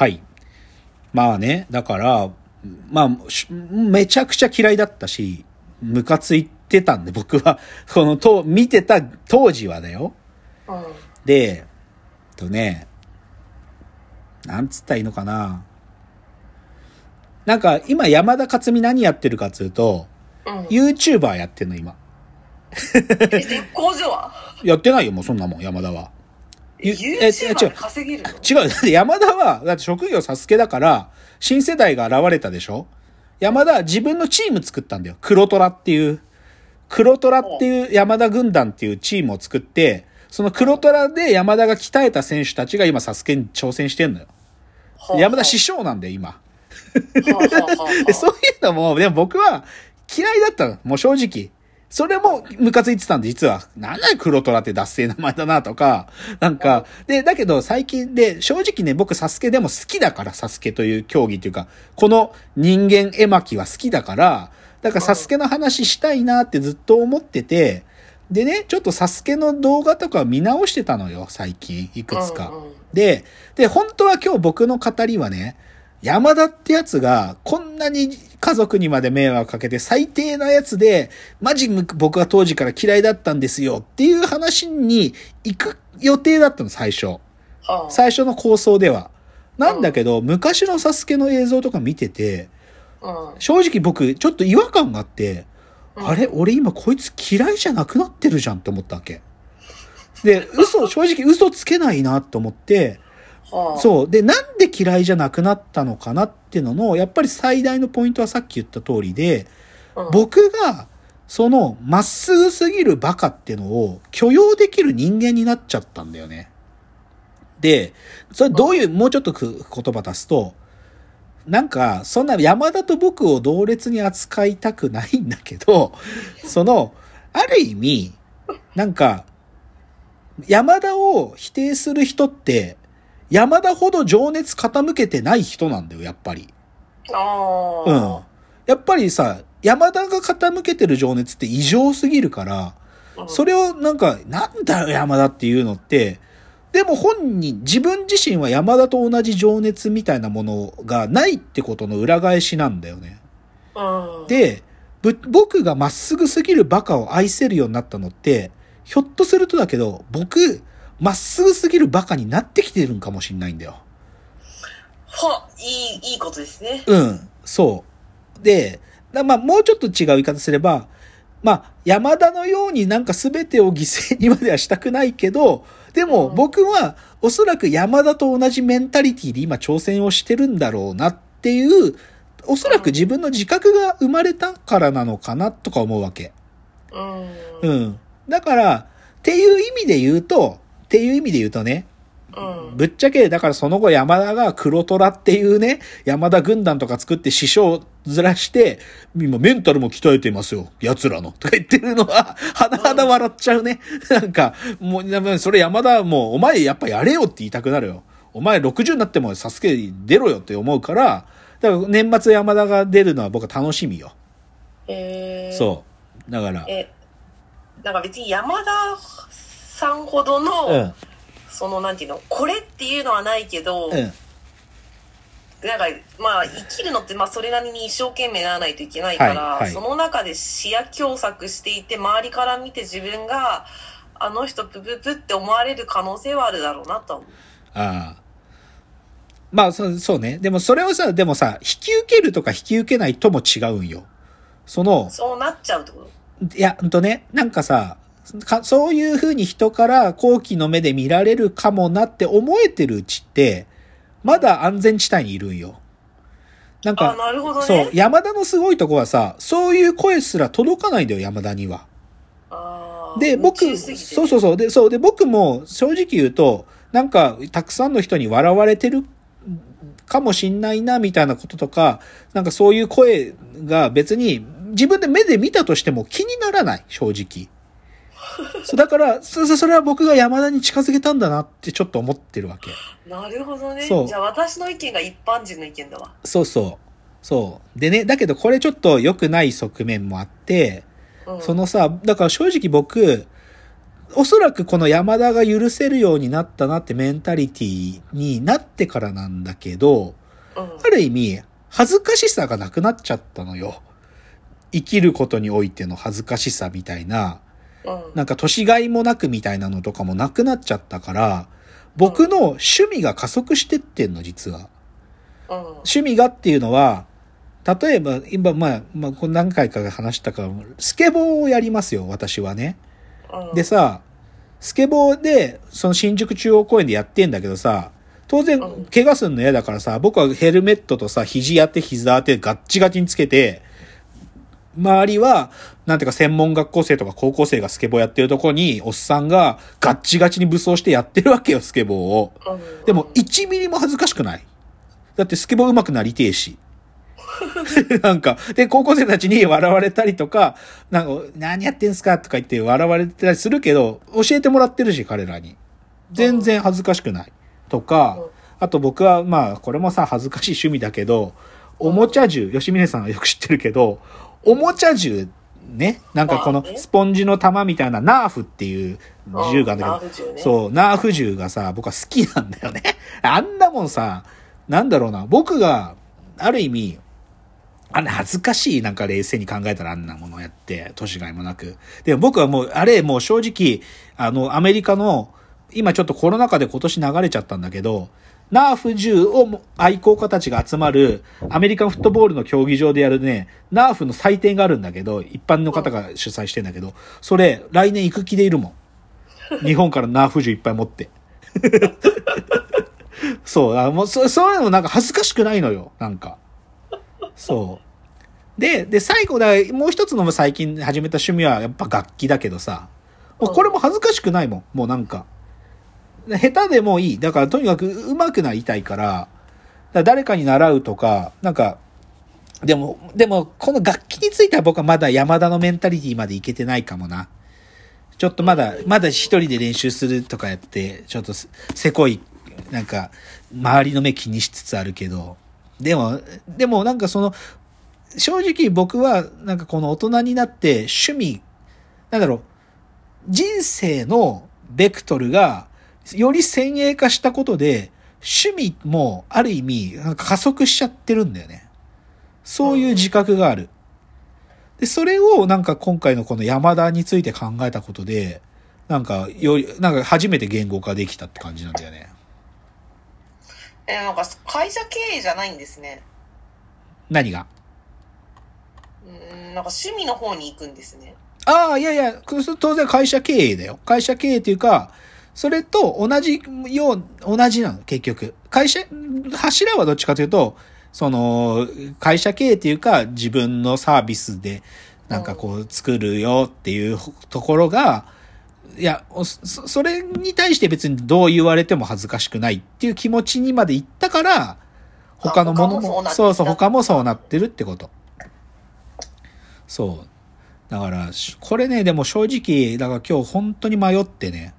はい。まあね、だから、まあ、しめちゃくちゃ嫌いだったし、ムカついてたんで、僕は、この、と、見てた当時はだよ。うん。で、えっとね、なんつったらいいのかな。なんか、今山田勝美何やってるかっつうと、うん。YouTuber やってんの、今。え絶好じゃわ。やってないよ、もうそんなもん、山田は。ゆえ違うで稼げるの？違う。だって山田は、だって職業サスケだから、新世代が現れたでしょ？山田は自分のチーム作ったんだよ。黒虎っていう。黒虎っていう山田軍団っていうチームを作って、その黒虎で山田が鍛えた選手たちが今サスケに挑戦してんのよ。はあ山田師匠なんだよ、今。そういうのも、でも僕は嫌いだったの。もう正直。それもムカついてたんで、実は。なんだよ黒虎って脱製名前だなとか。なんか、で、だけど最近で、正直ね、僕サスケでも好きだから、サスケという競技っていうか、この人間絵巻は好きだから、だからサスケの話したいなってずっと思ってて、でね、ちょっとサスケの動画とか見直してたのよ、最近、いくつか。で、で、本当は今日僕の語りはね、山田ってやつが、こんなに家族にまで迷惑かけて最低なやつで、マジ僕は当時から嫌いだったんですよっていう話に行く予定だったの、最初。はあ最初の構想では。なんだけど、昔のサスケの映像とか見てて、うん正直僕、ちょっと違和感があって、うんあれ？俺今こいつ嫌いじゃなくなってるじゃんって思ったわけ。で、嘘、正直嘘つけないなと思って、はあそう。で、なんで嫌いじゃなくなったのかなっていうのの、やっぱり最大のポイントはさっき言った通りで、うん僕が、その、まっすぐすぎるバカっていうのを許容できる人間になっちゃったんだよね。で、それどういう、もうちょっとく言葉足すと、なんか、そんな山田と僕を同列に扱いたくないんだけど、その、ある意味、なんか、山田を否定する人って、山田ほど情熱傾けてない人なんだよ、やっぱり。ああうん。やっぱりさ、山田が傾けてる情熱って異常すぎるから、うんそれをなんか、なんだよ山田っていうのって、でも本人、自分自身は山田と同じ情熱みたいなものがないってことの裏返しなんだよね。うんで、ぶ僕がまっすぐすぎるバカを愛せるようになったのって、ひょっとするとだけど、僕、まっすぐすぎるバカになってきてるんかもしんないんだよ。は、いい、いいことですね。うん、そう。で、だまあ、もうちょっと違う言い方すれば、まあ、山田のようになんか全てを犠牲にまではしたくないけど、でもうん僕はおそらく山田と同じメンタリティで今挑戦をしてるんだろうなっていう、おそらく自分の自覚が生まれたからなのかなとか思うわけ。うん。うん。だから、っていう意味で言うと、っていう意味で言うとね、うん。ぶっちゃけ、だからその後山田が黒虎っていうね、山田軍団とか作って師匠ずらして、今メンタルも鍛えてますよ、奴らの。とか言ってるのは、甚だ笑っちゃうね。なんか、もう、それ山田もう、お前やっぱやれよって言いたくなるよ。お前60になってもサスケ出ろよって思うから、だから年末山田が出るのは僕は楽しみよ。えー、そう。だから、え、なんか別に山田さんほどの、うん、そのなんていうの、これっていうのはないけど、うん。なんか、まあ、生きるのって、まあ、それなりに一生懸命ならないといけないから、はいはいその中で視野狭窄していて、周りから見て自分が、あの人プププって思われる可能性はあるだろうなと思う。ああ。まあ、そう、そうね。でもそれをさ、でもさ、引き受けるとか引き受けないとも違うんよ。その、そうなっちゃうってこと？いや、ほんとね、なんかさ、かそういう風に人から好奇の目で見られるかもなって思えてるうちって、まだ安全地帯にいるんよ。なんあ、か、ね。そう、山田のすごいとこはさ、そういう声すら届かないんだよ、山田には。で、僕、そうそうそう。で、そう。で、僕も正直言うと、なんか、たくさんの人に笑われてるかもしんないな、みたいなこととか、なんかそういう声が別に自分で目で見たとしても気にならない、正直。そうだから、そそそれは僕が山田に近づけたんだなってちょっと思ってるわけ。なるほどね。そうじゃあ私の意見が一般人の意見だわ。そうそう。そう。でね、だけどこれちょっと良くない側面もあって、うん、そのさ、だから正直僕、おそらくこの山田が許せるようになったなってメンタリティになってからなんだけど、うん。ある意味、恥ずかしさがなくなっちゃったのよ。生きることにおいての恥ずかしさみたいな、うん。なんか年がいもなくみたいなのとかもなくなっちゃったから、僕の趣味が加速してってんの、実は。うん。趣味がっていうのは、例えば、今、まあ、まあ、何回か話したから、スケボーをやりますよ、私はね。うん。でさ、スケボーで、その新宿中央公園でやってんだけどさ、当然うん、怪我するの嫌だからさ、僕はヘルメットとさ、肘当て、膝当て、ガッチガチにつけて、周りは、なんていうか専門学校生とか高校生がスケボーやってるとこに、おっさんがガッチガチに武装してやってるわけよ、スケボーを。うん、でも、1ミリも恥ずかしくない。だってスケボー上手くなりてえし。なんか、で、高校生たちに笑われたりとか、なんか、何やってんすかとか言って笑われてたりするけど、教えてもらってるし、彼らに。全然恥ずかしくない。とかうん、あと僕は、まあ、これもさ、恥ずかしい趣味だけど、おもちゃ銃、吉峰さんはよく知ってるけど、おもちゃ銃、ね、なんかこのスポンジの玉みたいなナーフっていう銃があるんだけど、そう、ナーフ銃がさ、僕は好きなんだよね。あんなもんさ、なんだろうな、僕が、ある意味、あれ恥ずかしい、なんか冷静に考えたらあんなものやって、年がいもなく。でも僕はもう、あれもう正直、あの、アメリカの、今ちょっとコロナ禍で今年流れちゃったんだけど、ナーフ銃を愛好家たちが集まるアメリカンフットボールの競技場でやるね、ナーフの祭典があるんだけど、一般の方が主催してんだけど、それ来年行く気でいるもん。日本からナーフ銃いっぱい持って。そう、あもうそ、そういうのなんか恥ずかしくないのよ、なんか。そう。で、で、最後だ、もう一つの最近始めた趣味はやっぱ楽器だけどさ、もうこれも恥ずかしくないもん、もうなんか。下手でもいい。だからとにかく上手くなりたいから、から誰かに習うとか、なんか、でも、でも、この楽器については僕はまだ山田のメンタリティまでいけてないかもな。ちょっとまだ、まだ一人で練習するとかやって、ちょっとせせこい、なんか、周りの目気にしつつあるけど、でも、でもなんかその、正直僕はなんかこの大人になって趣味、なんだろう、人生のベクトルがより先鋭化したことで、趣味もある意味なんか加速しちゃってるんだよね。そういう自覚がある。で、それをなんか今回のこの山田について考えたことで、なんかより、なんか初めて言語化できたって感じなんだよね。え、なんか会社経営じゃないんですね。何が？うん、なんか趣味の方に行くんですね。ああ、いやいや、当然会社経営だよ。会社経営っていうか、それと同じよう、同じなの、結局。会社、柱はどっちかというと、その、会社経営っていうか、自分のサービスで、なんかこう、作るよっていうところが、いや、おそそれに対して別にどう言われても恥ずかしくないっていう気持ちにまでいったから、他のものも、そうそう他もそうなってるってこと。そう。だから、しこれね、でも正直、だから今日本当に迷ってね。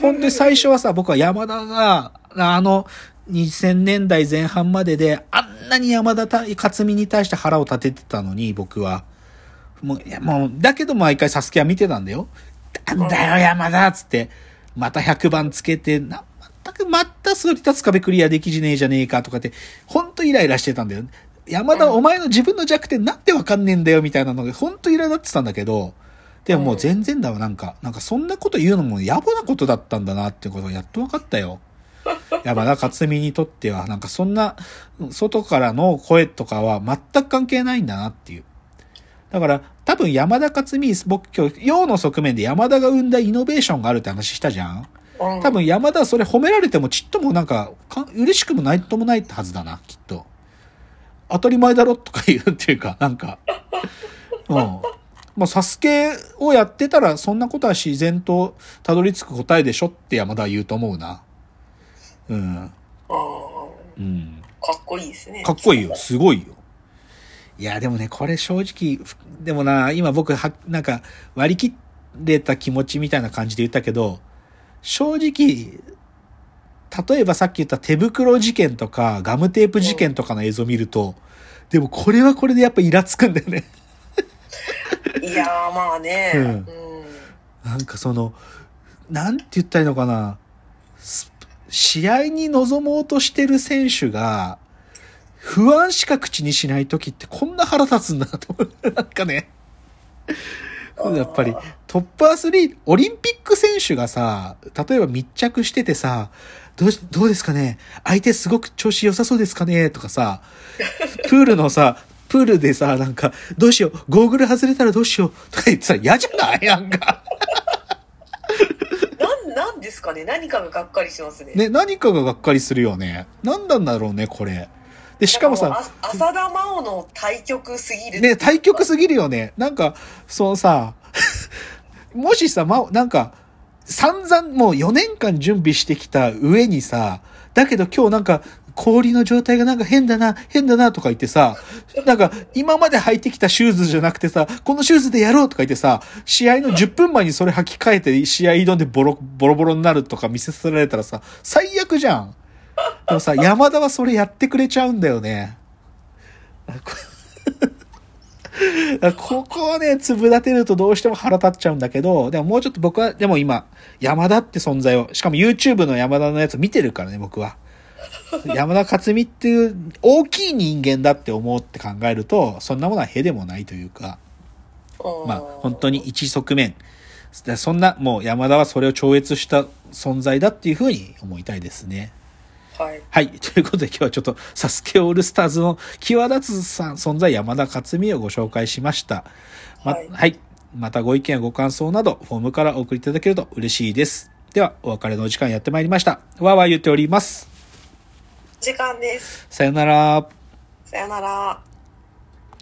ほんで最初はさ、僕は山田が、あの、2000年代前半までで、あんなに山田た勝美に対して腹を立ててたのに、僕は。もう、いや、もう、だけど毎回サスケは見てたんだよ。なんだよ、山田っつって。また100番つけて、な、全くまたそり立つ壁クリアできじねえじゃねえかとかって、ほんとイライラしてたんだよ。山田、お前の自分の弱点なんでわかんねえんだよ、みたいなのが、ほんとイライラってたんだけど、でももう全然だわ、なんか、なんかそんなこと言うのも野暮なことだったんだなってことがやっと分かったよ。山田勝美にとっては、なんかそんな、外からの声とかは全く関係ないんだなっていう。だから、多分山田勝美、僕今日、陽の側面で山田が生んだイノベーションがあるって話したじゃんうん多分山田はそれ褒められてもちっともなんか、か嬉しくもないともないはずだな、きっと。当たり前だろとか言うっていうか、なんか。うん。まあ、サスケをやってたら、そんなことは自然とたどり着く答えでしょって山田は言うと思うな。うん。あうん。ーかっこいいですね。かっこいいよ。すごいよ。いや、でもね、これ正直、でもな、今僕は、なんか割り切れた気持ちみたいな感じで言ったけど、正直、例えばさっき言った手袋事件とかガムテープ事件とかの映像を見ると、でもこれはこれでやっぱイラつくんだよね。いやー、まあね。ううんん。なんかその、なんて言ったらいいのかな。ス試合に臨もうとしてる選手が、不安しか口にしない時ってこんな腹立つんだなと思う。なんかね。やっぱりトップアスリート、オリンピック選手がさ、例えば密着しててさ、どうし、どうですかね相手すごく調子良さそうですかねとかさ、プールのさ、プールでさ、なんか、どうしよう、ゴーグル外れたらどうしようとか言ってさ、嫌じゃない？なんか。なん、なんですかね？何かががっかりしますね。ね、何かががっかりするよね。何なんだろうね、これ。で、しかもさ、あ浅田真央の対局すぎる。ね、対局すぎるよね。なんか、そのさ、もしさ、ま、なんか、散々もう4年間準備してきた上にさ、だけど今日なんか、氷の状態がなんか変だな、変だなとか言ってさ、なんか今まで履いてきたシューズじゃなくてさ、このシューズでやろうとか言ってさ、試合の10分前にそれ履き替えて試合挑んでボロ、ボロボロになるとか見せられたらさ、最悪じゃん。でもさ、山田はそれやってくれちゃうんだよね。ここをね、粒立てるとどうしても腹立っちゃうんだけど、でももうちょっと僕は、でも今、山田って存在を、しかも YouTube の山田のやつ見てるからね、僕は。山田勝美っていう大きい人間だって思うって考えると、そんなものはへでもないというか、まあ本当に一側面。そんな、もう山田はそれを超越した存在だっていうふうに思いたいですね。はい。はい。ということで今日はちょっとサスケオールスターズの際立つさん存在山田勝美をご紹介しました。ま、は、はいいまたご意見やご感想などフォームからお送りいただけると嬉しいです。では、お別れのお時間やってまいりました。わーわー言っております。時間です。さよなら。さよなら。